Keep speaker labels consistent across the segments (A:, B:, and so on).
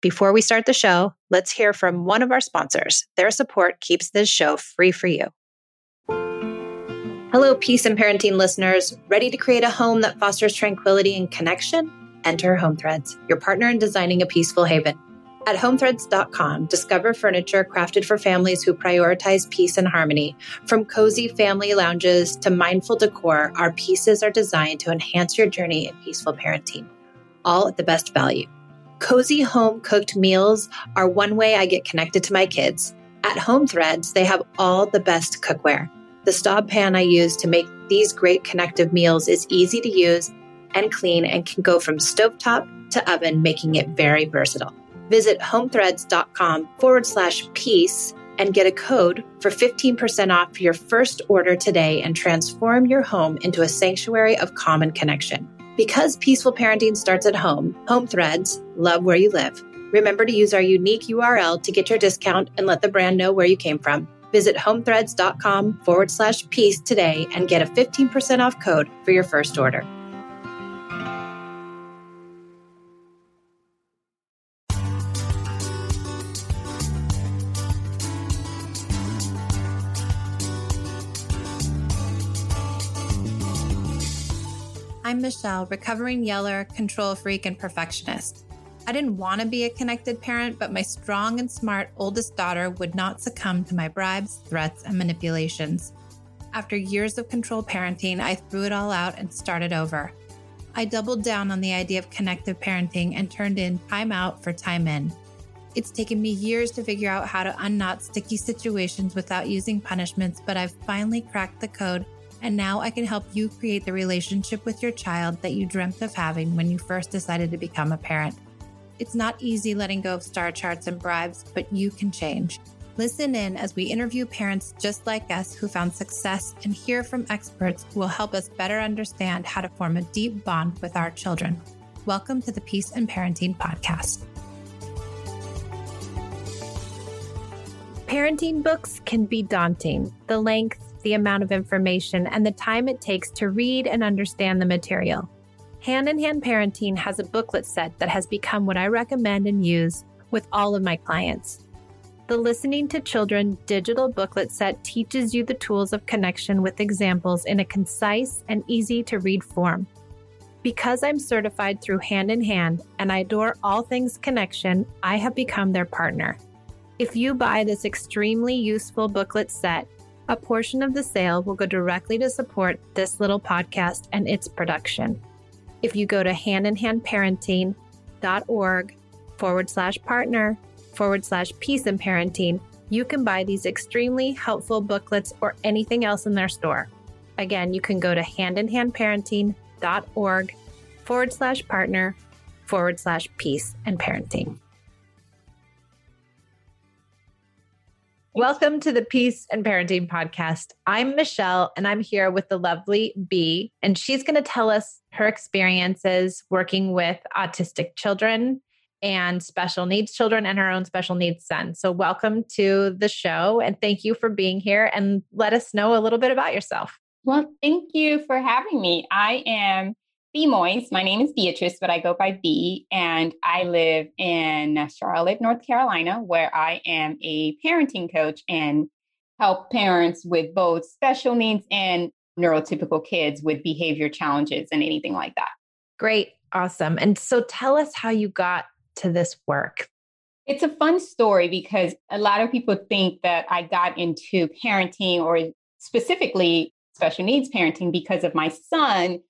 A: Before we start the show, let's hear from one of our sponsors. Their support keeps this show free for you. Hello, peace and parenting listeners. Ready to create a home that fosters tranquility and connection? Enter Home Threads, your partner in designing a peaceful haven. At homethreads.com, discover furniture crafted for families who prioritize peace and harmony. From cozy family lounges to mindful decor, our pieces are designed to enhance your journey in peaceful parenting, all at the best value. Cozy home cooked meals are one way I get connected to my kids. At Home Threads, they have all the best cookware. The Staub pan I use to make these great connective meals is easy to use and clean and can go from stovetop to oven, making it very versatile. Visit homethreads.com forward slash peace and get a code for 15% off your first order today and transform your home into a sanctuary of common connection. Because peaceful parenting starts at home, Home Threads, love where you live. Remember to use our unique URL to get your discount and let the brand know where you came from. Visit homethreads.com forward slash peace today and get a 15% off code for your first order. I'm Michelle, recovering yeller, control freak, and perfectionist. I didn't want to be a connected parent, but my strong and smart oldest daughter would not succumb to my bribes, threats, and manipulations. After years of control parenting, I threw it all out and started over. I doubled down on the idea of connective parenting and turned in time out for time in. It's taken me years to figure out how to unknot sticky situations without using punishments, but I've finally cracked the code and now I can help you create the relationship with your child that you dreamt of having when you first decided to become a parent. It's not easy letting go of star charts and bribes, but you can change. Listen in as we interview parents just like us who found success and hear from experts who will help us better understand how to form a deep bond with our children. Welcome to the Peace and Parenting Podcast. Parenting books can be daunting. The length, the amount of information and the time it takes to read and understand the material. Hand in Hand Parenting has a booklet set that has become what I recommend and use with all of my clients. The Listening to Children digital booklet set teaches you the tools of connection with examples in a concise and easy to read form. Because I'm certified through Hand in Hand and I adore all things connection, I have become their partner. If you buy this extremely useful booklet set, a portion of the sale will go directly to support this little podcast and its production. If you go to handinhandparenting.org forward slash partner forward slash peace and parenting, you can buy these extremely helpful booklets or anything else in their store. Again, you can go to handinhandparenting.org forward slash partner forward slash peace and parenting. Welcome to the Peace and Parenting Podcast. I'm Michelle, and I'm here with the lovely Bea, and she's going to tell us her experiences working with autistic children and special needs children and her own special needs son. So, welcome to the show, and thank you for being here. And let us know a little bit about yourself.
B: Well, thank you for having me. I am Bea Moise. My name is Beatrice, but I go by Bea, and I live in Charlotte, North Carolina, where I am a parenting coach and help parents with both special needs and neurotypical kids with behavior challenges and anything like that.
A: Great. Awesome. And so tell us how you got to this work.
B: It's a fun story because a lot of people think that I got into parenting or specifically special needs parenting because of my son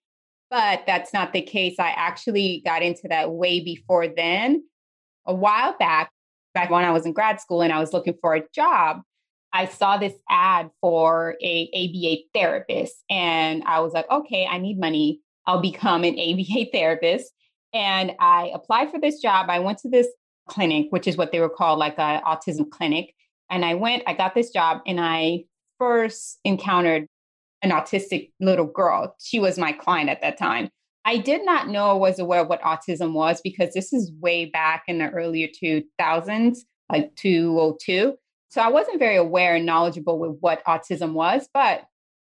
B: but that's not the case. I actually got into that way before then. A while back, back when I was in grad school and I was looking for a job, I saw this ad for a ABA therapist and I was like, okay, I need money. I'll become an ABA therapist. And I applied for this job. I went to this clinic, which is what they were called like an autism clinic. And I went, I got this job and I first encountered an autistic little girl. She was my client at that time. I did not know was aware of what autism was because this is way back in the earlier 2000s, like 202. So I wasn't very aware and knowledgeable with what autism was, but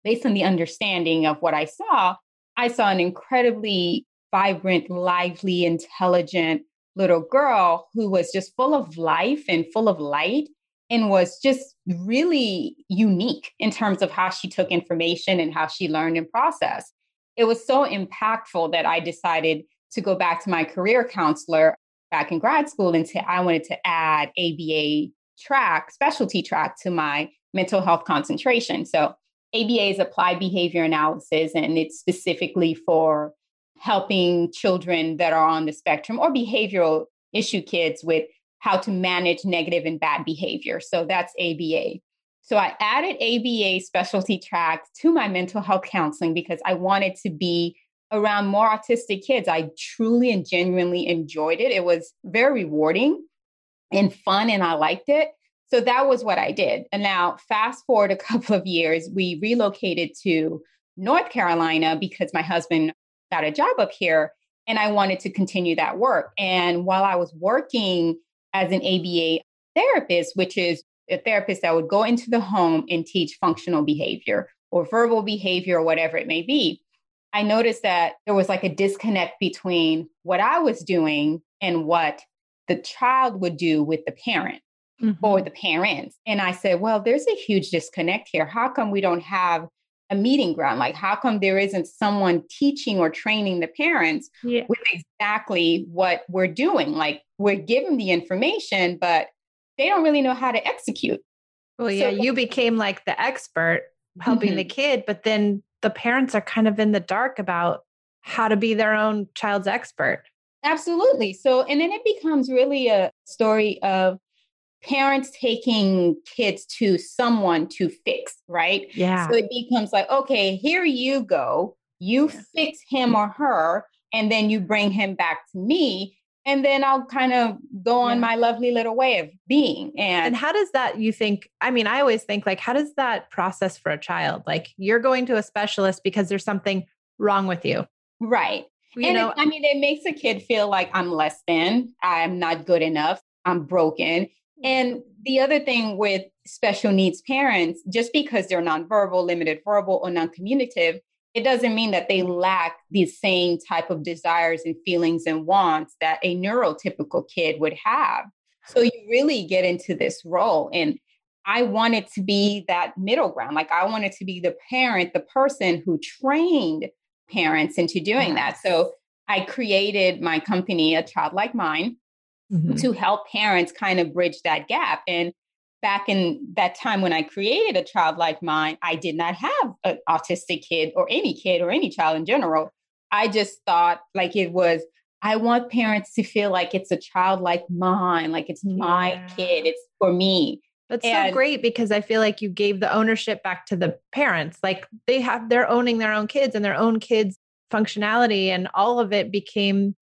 B: based on the understanding of what I saw, I saw an incredibly vibrant, lively, intelligent little girl who was just full of life and full of light and was just really unique in terms of how she took information and how she learned and processed. It was so impactful that I decided to go back to my career counselor back in grad school and say I wanted to add ABA track, specialty track to my mental health concentration. So ABA is applied behavior analysis, and it's specifically for helping children that are on the spectrum or behavioral issue kids with how to manage negative and bad behavior. So that's ABA. So I added ABA specialty track to my mental health counseling because I wanted to be around more autistic kids. I truly and genuinely enjoyed it. It was very rewarding and fun, and I liked it. So that was what I did. And now, fast forward a couple of years, we relocated to North Carolina because my husband got a job up here and I wanted to continue that work. And while I was working as an ABA therapist, which is a therapist that would go into the home and teach functional behavior or verbal behavior or whatever it may be, I noticed that there was like a disconnect between what I was doing and what the child would do with the parent mm-hmm. or the parents. And I said, well, there's a huge disconnect here. How come we don't have a meeting ground? Like, how come there isn't someone teaching or training the parents yeah. with exactly what we're doing? Like, we're giving the information, but they don't really know how to execute.
A: Well, yeah, so, you became like the expert helping mm-hmm. the kid, but then the parents are kind of in the dark about how to be their own child's expert.
B: Absolutely. So, and then it becomes really a story of parents taking kids to someone to fix, right?
A: Yeah.
B: So it becomes like, okay, here you go. You yeah. fix him mm. or her, and then you bring him back to me. And then I'll kind of go on yeah. my lovely little way of being. And,
A: and how does that, you think? I mean, I always think, like, how does that process for a child? Like, you're going to a specialist because there's something wrong with you.
B: Right. You and know, it, I mean, it makes a kid feel like I'm less than, I'm not good enough, I'm broken. And the other thing with special needs parents, just because they're nonverbal, limited verbal, or non communicative, it doesn't mean that they lack the same type of desires and feelings and wants that a neurotypical kid would have. So you really get into this role. And I wanted to be that middle ground. Like I wanted to be the parent, the person who trained parents into doing that. So I created my company, A Child Like Mine, mm-hmm. to help parents kind of bridge that gap. And back in that time when I created a child like mine, I did not have an autistic kid or any kid or any child in general. I just thought like it was, I want parents to feel like it's a child like mine, like it's my yeah. kid, it's for me.
A: That's and, so great because I feel like you gave the ownership back to the parents. Like they have, they're owning their own kids and their own kids' functionality, and all of it became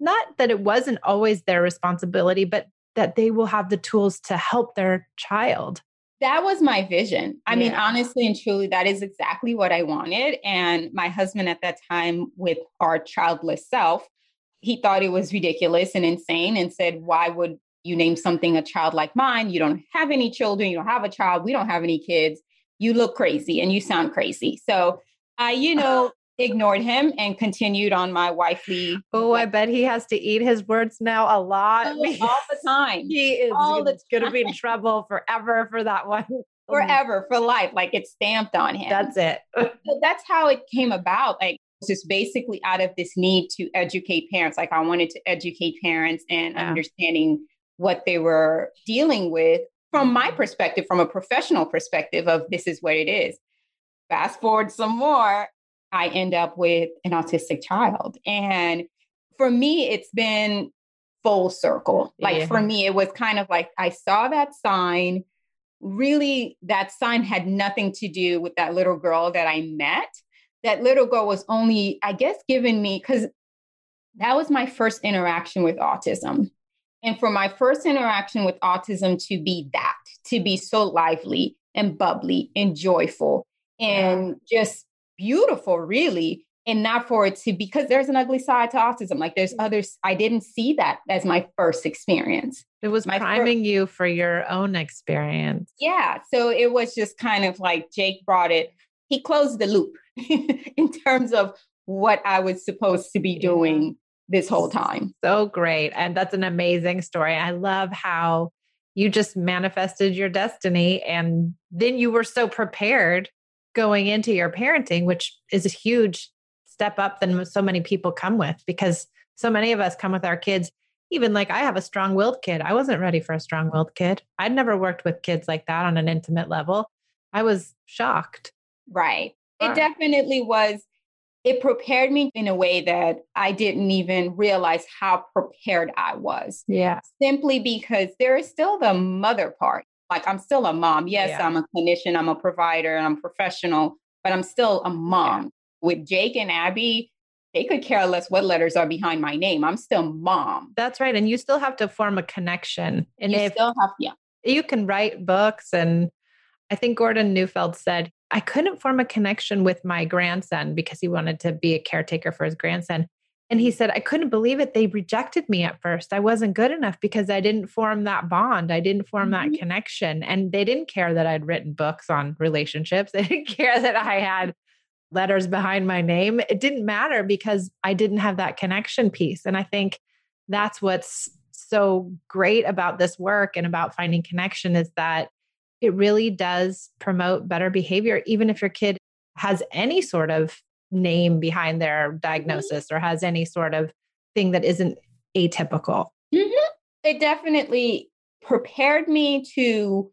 A: not that it wasn't always their responsibility, but that they will have the tools to help their child.
B: That was my vision. I yeah. mean, honestly and truly, that is exactly what I wanted. And my husband at that time, with our childless self, he thought it was ridiculous and insane and said, Why would you name something a child like mine? You don't have any children, you don't have a child, we don't have any kids. You look crazy and you sound crazy. So I, you know, ignored him and continued on my wifely.
A: Oh, I bet he has to eat his words now a lot.
B: Oh, all the time.
A: He is going to be in trouble forever for that one.
B: Forever, for life. Like it's stamped on him.
A: That's it.
B: so that's how it came about. Like just basically out of this need to educate parents. Like I wanted to educate parents and yeah. understanding what they were dealing with from my perspective, from a professional perspective of this is what it is. Fast forward some more, I end up with an autistic child. And for me, it's been full circle. Like yeah. for me, it was kind of like I saw that sign. Really, that sign had nothing to do with that little girl that I met. That little girl was only, I guess, given me because that was my first interaction with autism. And for my first interaction with autism to be that, to be so lively and bubbly and joyful and yeah. just beautiful, really, and not for it to because there's an ugly side to autism. Like there's mm. others. I didn't see that as my first experience.
A: It was my priming first, you for your own experience.
B: Yeah. So it was just kind of like Jake brought it. He closed the loop in terms of what I was supposed to be doing this whole time.
A: So great. And that's an amazing story. I love how you just manifested your destiny and then you were so prepared going into your parenting, which is a huge step up than so many people come with because so many of us come with our kids. Even like I have a strong willed kid. I wasn't ready for a strong willed kid. I'd never worked with kids like that on an intimate level. I was shocked.
B: Right. It definitely was it prepared me in a way that I didn't even realize how prepared I was.
A: Yeah.
B: Simply because there is still the mother part. Like I'm still a mom. Yes, yeah. I'm a clinician, I'm a provider, I'm professional, but I'm still a mom. Yeah. With Jake and Abby, they could care less what letters are behind my name. I'm still mom.
A: That's right. And you still have to form a connection. And
B: you
A: if
B: still have, yeah.
A: You can write books and I think Gordon Neufeld said I couldn't form a connection with my grandson because he wanted to be a caretaker for his grandson. And he said, I couldn't believe it. They rejected me at first. I wasn't good enough because I didn't form that bond. I didn't form mm-hmm. that connection. And they didn't care that I'd written books on relationships. They didn't care that I had letters behind my name. It didn't matter because I didn't have that connection piece. And I think that's what's so great about this work and about finding connection is that it really does promote better behavior, even if your kid has any sort of name behind their mm-hmm. diagnosis or has any sort of thing that isn't atypical.
B: Mm-hmm. It definitely prepared me to,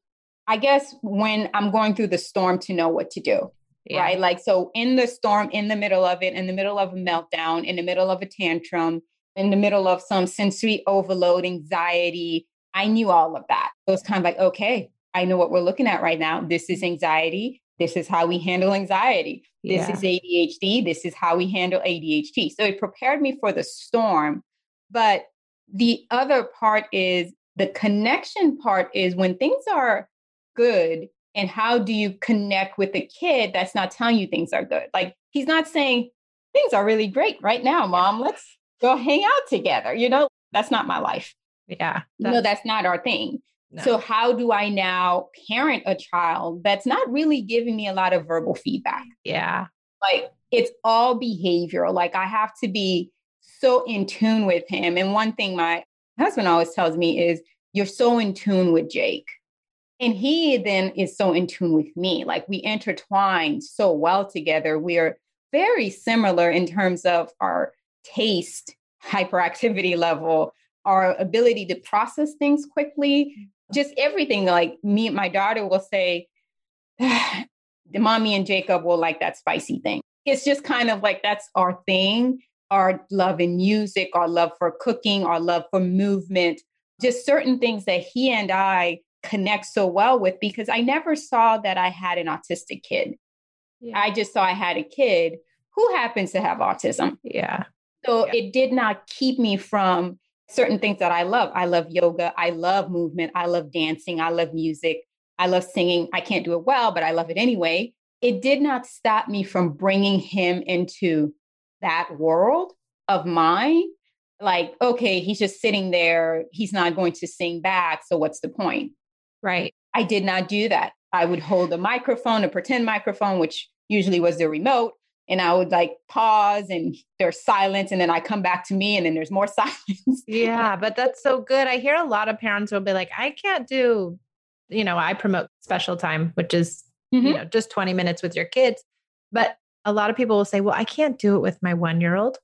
B: I guess, when I'm going through the storm to know what to do. Yeah. Right. Like, so in the storm, in the middle of it, in the middle of a meltdown, in the middle of a tantrum, in the middle of some sensory overload, anxiety, I knew all of that. It was kind of like, okay, I know what we're looking at right now. This is anxiety. This is how we handle anxiety. This yeah. is ADHD. This is how we handle ADHD. So it prepared me for the storm. But the other part is the connection part is when things are good and how do you connect with a kid that's not telling you things are good? Like he's not saying things are really great right now, mom. Let's go hang out together. You know, that's not my life.
A: Yeah.
B: No, that's not our thing. So, how do I now parent a child that's not really giving me a lot of verbal feedback?
A: Yeah.
B: Like it's all behavioral. Like I have to be so in tune with him. And one thing my husband always tells me is, You're so in tune with Jake. And he then is so in tune with me. Like we intertwine so well together. We're very similar in terms of our taste, hyperactivity level, our ability to process things quickly just everything. Like me, and my daughter will say, the mommy and Jacob will like that spicy thing. It's just kind of like that's our thing, our love in music, our love for cooking, our love for movement, just certain things that he and I connect so well with because I never saw that I had an autistic kid. Yeah. I just saw I had a kid who happens to have autism.
A: Yeah.
B: So
A: yeah.
B: it did not keep me from certain things that I love. I love yoga. I love movement. I love dancing. I love music. I love singing. I can't do it well, but I love it anyway. It did not stop me from bringing him into that world of mine. Like, okay, he's just sitting there. He's not going to sing back. So what's the point?
A: Right.
B: I did not do that. I would hold a microphone, a pretend microphone, which usually was the remote, and I would like pause and there's silence and then I come back to me and then there's more silence.
A: yeah, but that's so good. I hear a lot of parents will be like, I can't do, you know, I promote special time, which is, mm-hmm. you know, just 20 minutes with your kids. But a lot of people will say, well, I can't do it with my one year old.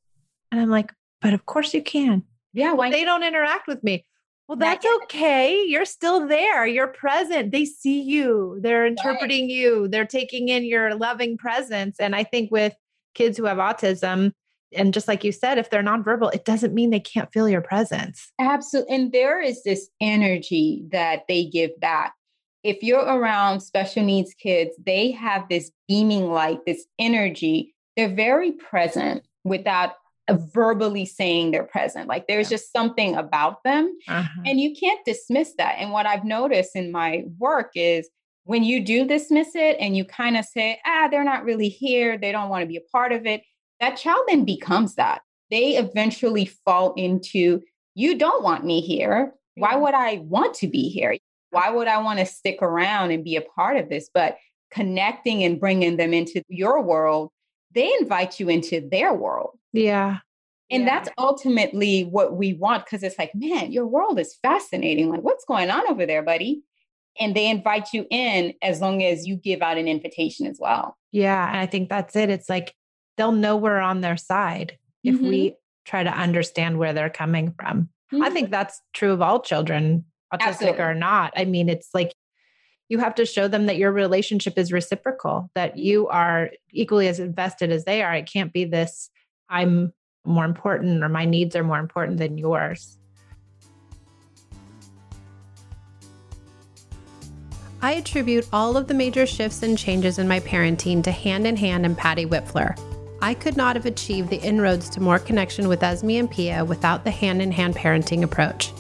A: And I'm like, but of course you can.
B: Yeah. Why?
A: They don't interact with me. Well, that's okay. You're still there. You're present. They see you. They're interpreting right. you. They're taking in your loving presence. And I think with kids who have autism, and just like you said, if they're nonverbal, it doesn't mean they can't feel your presence.
B: Absolutely. And there is this energy that they give back. If you're around special needs kids, they have this beaming light, this energy. They're very present without verbally saying they're present. Like there's yeah. just something about them. Uh-huh. And you can't dismiss that. And what I've noticed in my work is when you do dismiss it and you kind of say, ah, they're not really here, they don't want to be a part of it, that child then becomes that. They eventually fall into, you don't want me here. Why would I want to be here? Why would I want to stick around and be a part of this? But connecting and bringing them into your world, they invite you into their world.
A: Yeah.
B: And yeah. that's ultimately what we want because it's like, man, your world is fascinating. Like, what's going on over there, buddy? And they invite you in as long as you give out an invitation as well.
A: Yeah. And I think that's it. It's like they'll know we're on their side mm-hmm. if we try to understand where they're coming from. Mm-hmm. I think that's true of all children, autistic Absolutely. or not. I mean, it's like you have to show them that your relationship is reciprocal, that you are equally as invested as they are. It can't be this, I'm more important or my needs are more important than yours. I attribute all of the major shifts and changes in my parenting to Hand in Hand and Patty Wipfler. I could not have achieved the inroads to more connection with Esme and Pia without the hand in hand parenting approach.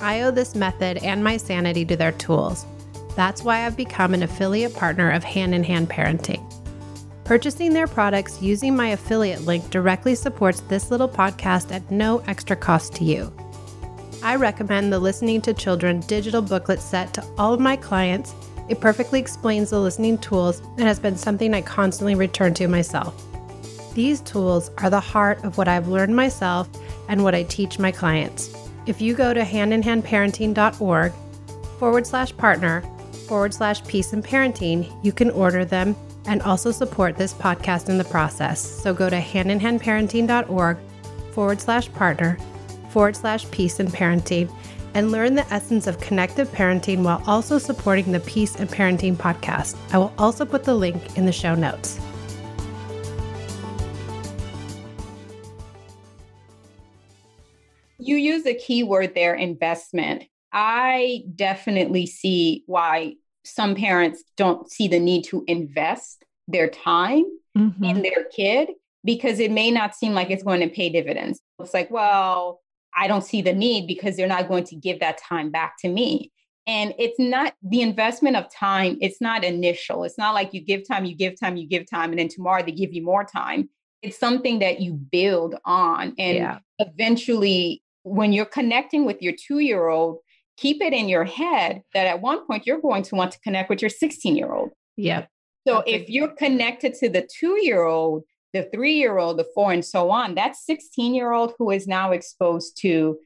A: I owe this method and my sanity to their tools. That's why I've become an affiliate partner of Hand in Hand Parenting. Purchasing their products using my affiliate link directly supports this little podcast at no extra cost to you. I recommend the Listening to Children digital booklet set to all of my clients. It perfectly explains the listening tools and has been something I constantly return to myself. These tools are the heart of what I've learned myself and what I teach my clients. If you go to handinhandparenting.org forward slash partner forward slash peace and parenting, you can order them and also support this podcast in the process. So go to handinhandparenting.org forward slash partner forward slash peace and parenting and learn the essence of connective parenting while also supporting the Peace and Parenting podcast. I will also put the link in the show notes.
B: You use a keyword there, investment. I definitely see why some parents don't see the need to invest their time mm-hmm. in their kid because it may not seem like it's going to pay dividends. It's like, well, I don't see the need because they're not going to give that time back to me. And it's not the investment of time, it's not initial. It's not like you give time, you give time, you give time, and then tomorrow they give you more time. It's something that you build on. And yeah. eventually when you're connecting with your two year old, keep it in your head that at one point you're going to want to connect with your 16 year old.
A: Yep.
B: So That's if you're connected to the two year old, the three year old, the four, and so on, that 16 year old who is now exposed to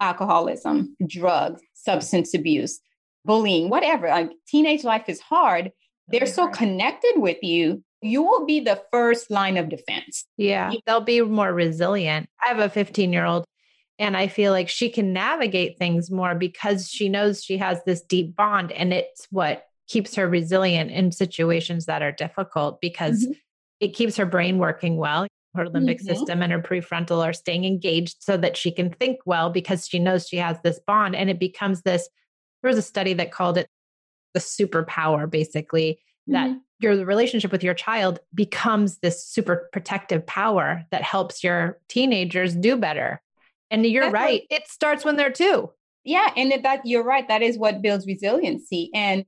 B: alcoholism, drugs, substance abuse, bullying, whatever, like teenage life is hard. They're so connected with you. You will be the first line of defense.
A: Yeah, they'll be more resilient. I have a 15 year old and I feel like she can navigate things more because she knows she has this deep bond. And it's what keeps her resilient in situations that are difficult because mm-hmm. it keeps her brain working well. Her limbic mm-hmm. system and her prefrontal are staying engaged so that she can think well because she knows she has this bond. And it becomes this. There was a study that called it the superpower, basically, mm-hmm. that your relationship with your child becomes this super protective power that helps your teenagers do better and you're That's right. What, it starts when they're two.
B: Yeah. And that you're right. That is what builds resiliency. And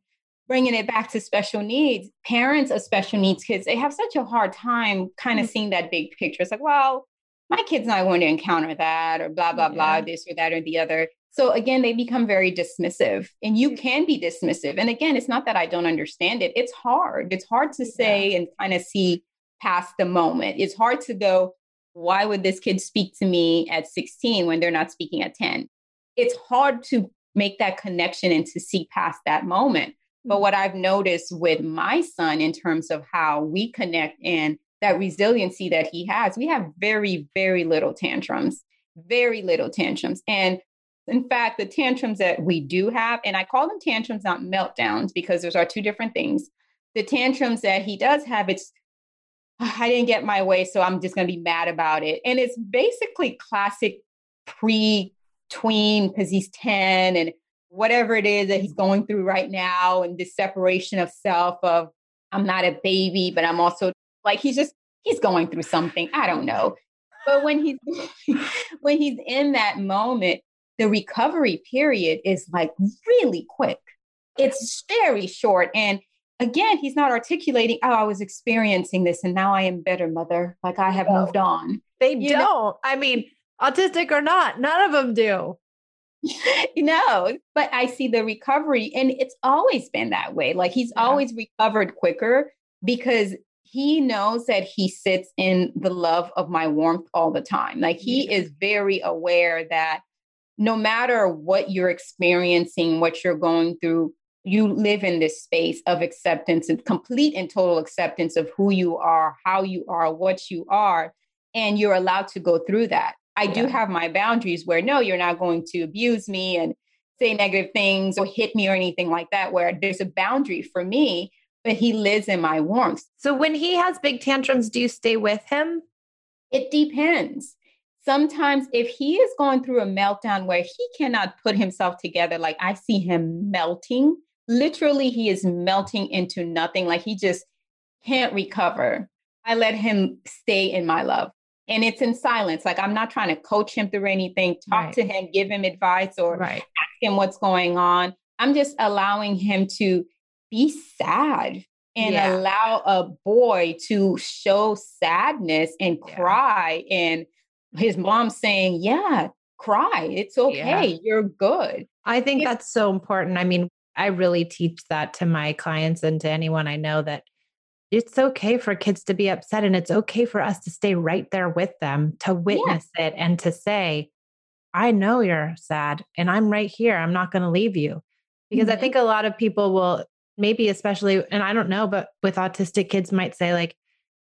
B: bringing it back to special needs, parents of special needs kids, they have such a hard time kind of mm-hmm. seeing that big picture. It's like, well, my kid's not going to encounter that or blah, blah, yeah. blah, this or that or the other. So again, they become very dismissive and you can be dismissive. And again, it's not that I don't understand it. It's hard. It's hard to say yeah. and kind of see past the moment. It's hard to go, why would this kid speak to me at 16 when they're not speaking at 10? It's hard to make that connection and to see past that moment. But mm. what I've noticed with my son in terms of how we connect and that resiliency that he has, we have very, very little tantrums, very little tantrums. And in fact, the tantrums that we do have, and I call them tantrums, not meltdowns, because those are two different things. The tantrums that he does have, it's I didn't get my way, so I'm just going to be mad about it. And it's basically classic pre tween because he's 10 and whatever it is that he's going through right now, and this separation of self of I'm not a baby, but I'm also like he's just he's going through something. I don't know. But when he's when he's in that moment, the recovery period is like really quick. It's very short. And again, he's not articulating, oh, I was experiencing this and now I am better, mother. Like I have no. moved on.
A: They you don't. Know? I mean, autistic or not, none of them do.
B: you know, but I see the recovery and it's always been that way. Like he's yeah. always recovered quicker because he knows that he sits in the love of my warmth all the time. Like he is very aware that no matter what you're experiencing, what you're going through, you live in this space of acceptance and complete and total acceptance of who you are, how you are, what you are, and you're allowed to go through that. I yeah. do have my boundaries where no, you're not going to abuse me and say negative things or hit me or anything like that, where there's a boundary for me, but he lives in my warmth.
A: So when he has big tantrums, do you stay with him?
B: It depends. Sometimes, if he is going through a meltdown where he cannot put himself together, like I see him melting, literally, he is melting into nothing, like he just can't recover. I let him stay in my love and it's in silence. Like I'm not trying to coach him through anything, talk right. to him, give him advice, or right. ask him what's going on. I'm just allowing him to be sad and yeah. allow a boy to show sadness and yeah. cry. And his mom saying, Yeah, cry. It's okay. Yeah. You're good.
A: I think it's- that's so important. I mean, I really teach that to my clients and to anyone I know that it's okay for kids to be upset and it's okay for us to stay right there with them to witness yeah. it and to say i know you're sad and i'm right here i'm not going to leave you because mm-hmm. i think a lot of people will maybe especially and i don't know but with autistic kids might say like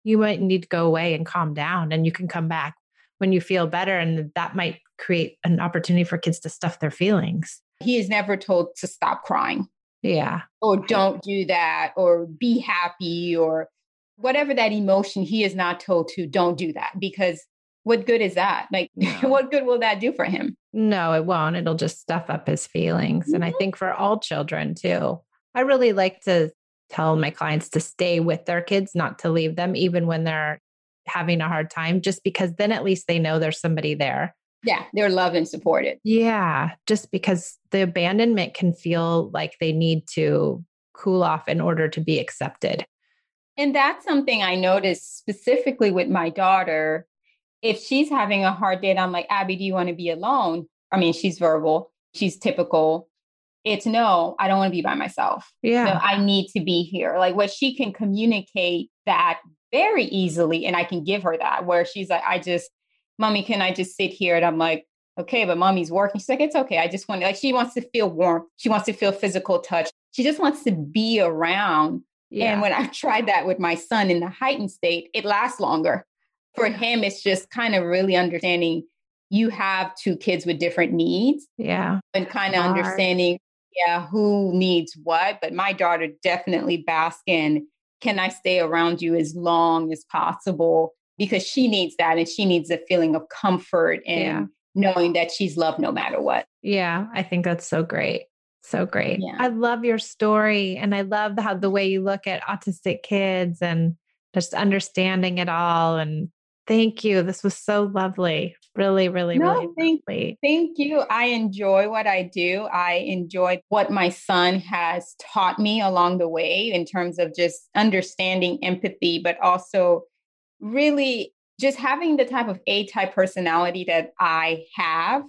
A: you might need to go away and calm down and you can come back when you feel better and that might create an opportunity for kids to stuff their feelings
B: he is never told to stop crying
A: yeah.
B: Or don't do that, or be happy, or whatever that emotion he is not told to, don't do that because what good is that? Like, no. what good will that do for him?
A: No, it won't. It'll just stuff up his feelings. Mm-hmm. And I mm-hmm. think for all children too, I really like to tell my clients to stay with their kids, not to leave them, even when they're having a hard time, just because then at least they know there's somebody there.
B: Yeah, they're loved and supported.
A: Yeah, just because the abandonment can feel like they need to cool off in order to be accepted.
B: And that's something I noticed specifically with my daughter. If she's having a hard day, and I'm like, Abby, do you want to be alone? I mean, she's verbal, she's typical. It's no, I don't want to be by myself.
A: Yeah.
B: No, I need to be here. Like what she can communicate that very easily. And I can give her that where she's like, I just, mommy, can I just sit here? And I'm like, okay, but mommy's working. She's like, it's okay. I just want to, like, she wants to feel warmth. She wants to feel physical touch. She just wants to be around. Yeah. And when I tried that with my son in the heightened state, it lasts longer. For him, it's just kind of really understanding you have two kids with different needs.
A: Yeah.
B: And kind of understanding, yeah, who needs what. But my daughter definitely bask in can I stay around you as long as possible? Because she needs that and she needs a feeling of comfort and yeah. knowing that she's loved no matter what.
A: Yeah, I think that's so great. So great. Yeah. I love your story and I love how the way you look at autistic kids and just understanding it all and thank you. This was so lovely. Really, really, no, really
B: thank,
A: lovely.
B: Thank you. I enjoy what I do. I enjoy what my son has taught me along the way in terms of just understanding empathy, but also really just having the type of A type personality that I have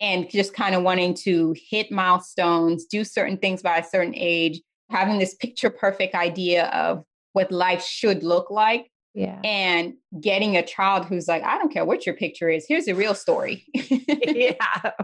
B: and just kind of wanting to hit milestones, do certain things by a certain age, having this picture perfect idea of what life should look like.
A: Yeah.
B: And getting a child who's like, I don't care what your picture is, here's the real story.
A: yeah.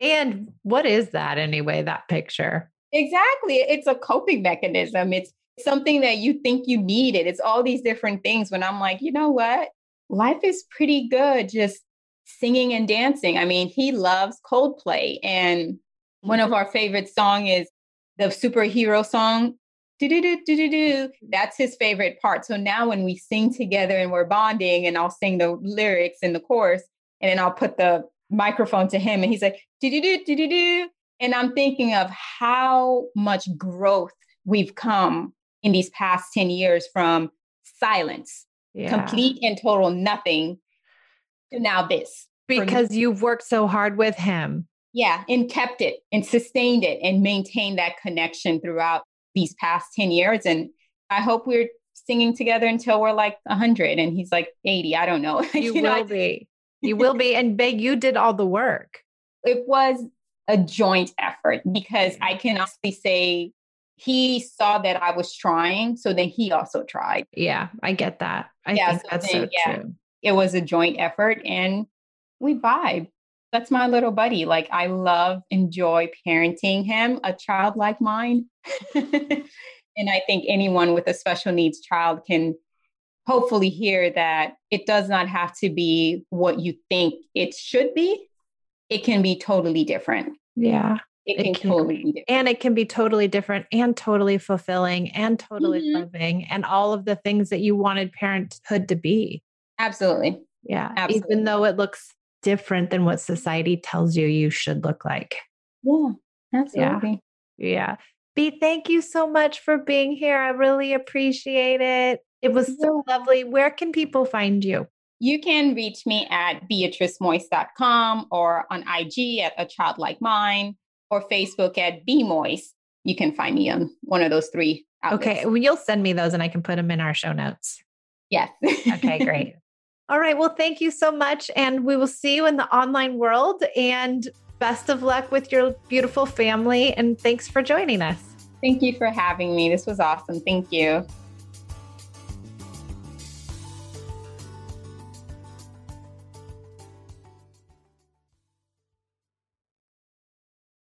A: And what is that anyway, that picture?
B: Exactly. It's a coping mechanism. It's something that you think you needed. It's all these different things when I'm like, you know what? Life is pretty good just singing and dancing. I mean, he loves Coldplay and one of mm-hmm. our favorite song is the superhero song do do do do do do. That's his favorite part. So now when we sing together and we're bonding, and I'll sing the lyrics in the chorus, and then I'll put the microphone to him, and he's like do do do do do do. And I'm thinking of how much growth we've come in these past 10 years from silence, yeah. complete and total nothing to now this.
A: Because you've worked so hard with him.
B: Yeah, and kept it and sustained it and maintained that connection throughout these past 10 years. And I hope we're singing together until we're like 100 and he's like 80. I don't know.
A: You, you will know, be. You will be. And Beg, you did all the work.
B: It was a joint effort because I can honestly say he saw that I was trying, so then he also tried.
A: Yeah, I get that. I yeah, think so that's then, so yeah, true.
B: It was a joint effort and we vibe. That's my little buddy. Like I love, enjoy parenting him, a child like mine. and I think anyone with a special needs child can hopefully hear that it does not have to be what you think it should be. It can be totally different.
A: Yeah.
B: It, it can, totally be different.
A: And it can be totally different and totally fulfilling and totally mm-hmm. loving and all of the things that you wanted parenthood to be.
B: Absolutely.
A: Yeah. Absolutely. Even though it looks different than what society tells you you should look like.
B: Yeah. Absolutely.
A: Yeah. yeah. Bea, thank you so much for being here. I really appreciate it. It was so lovely. Where can people find you?
B: You can reach me at beatricemoise.com or on IG at A Child Like Mine or Facebook at Bea Moise. You can find me on one of those three.
A: Outlets. Okay. Well, you'll send me those and I can put them in our show notes.
B: Yes.
A: okay, great. All right. Well, thank you so much. And we will see you in the online world. And best of luck with your beautiful family. And thanks for joining us.
B: Thank you for having me. This was awesome. Thank you.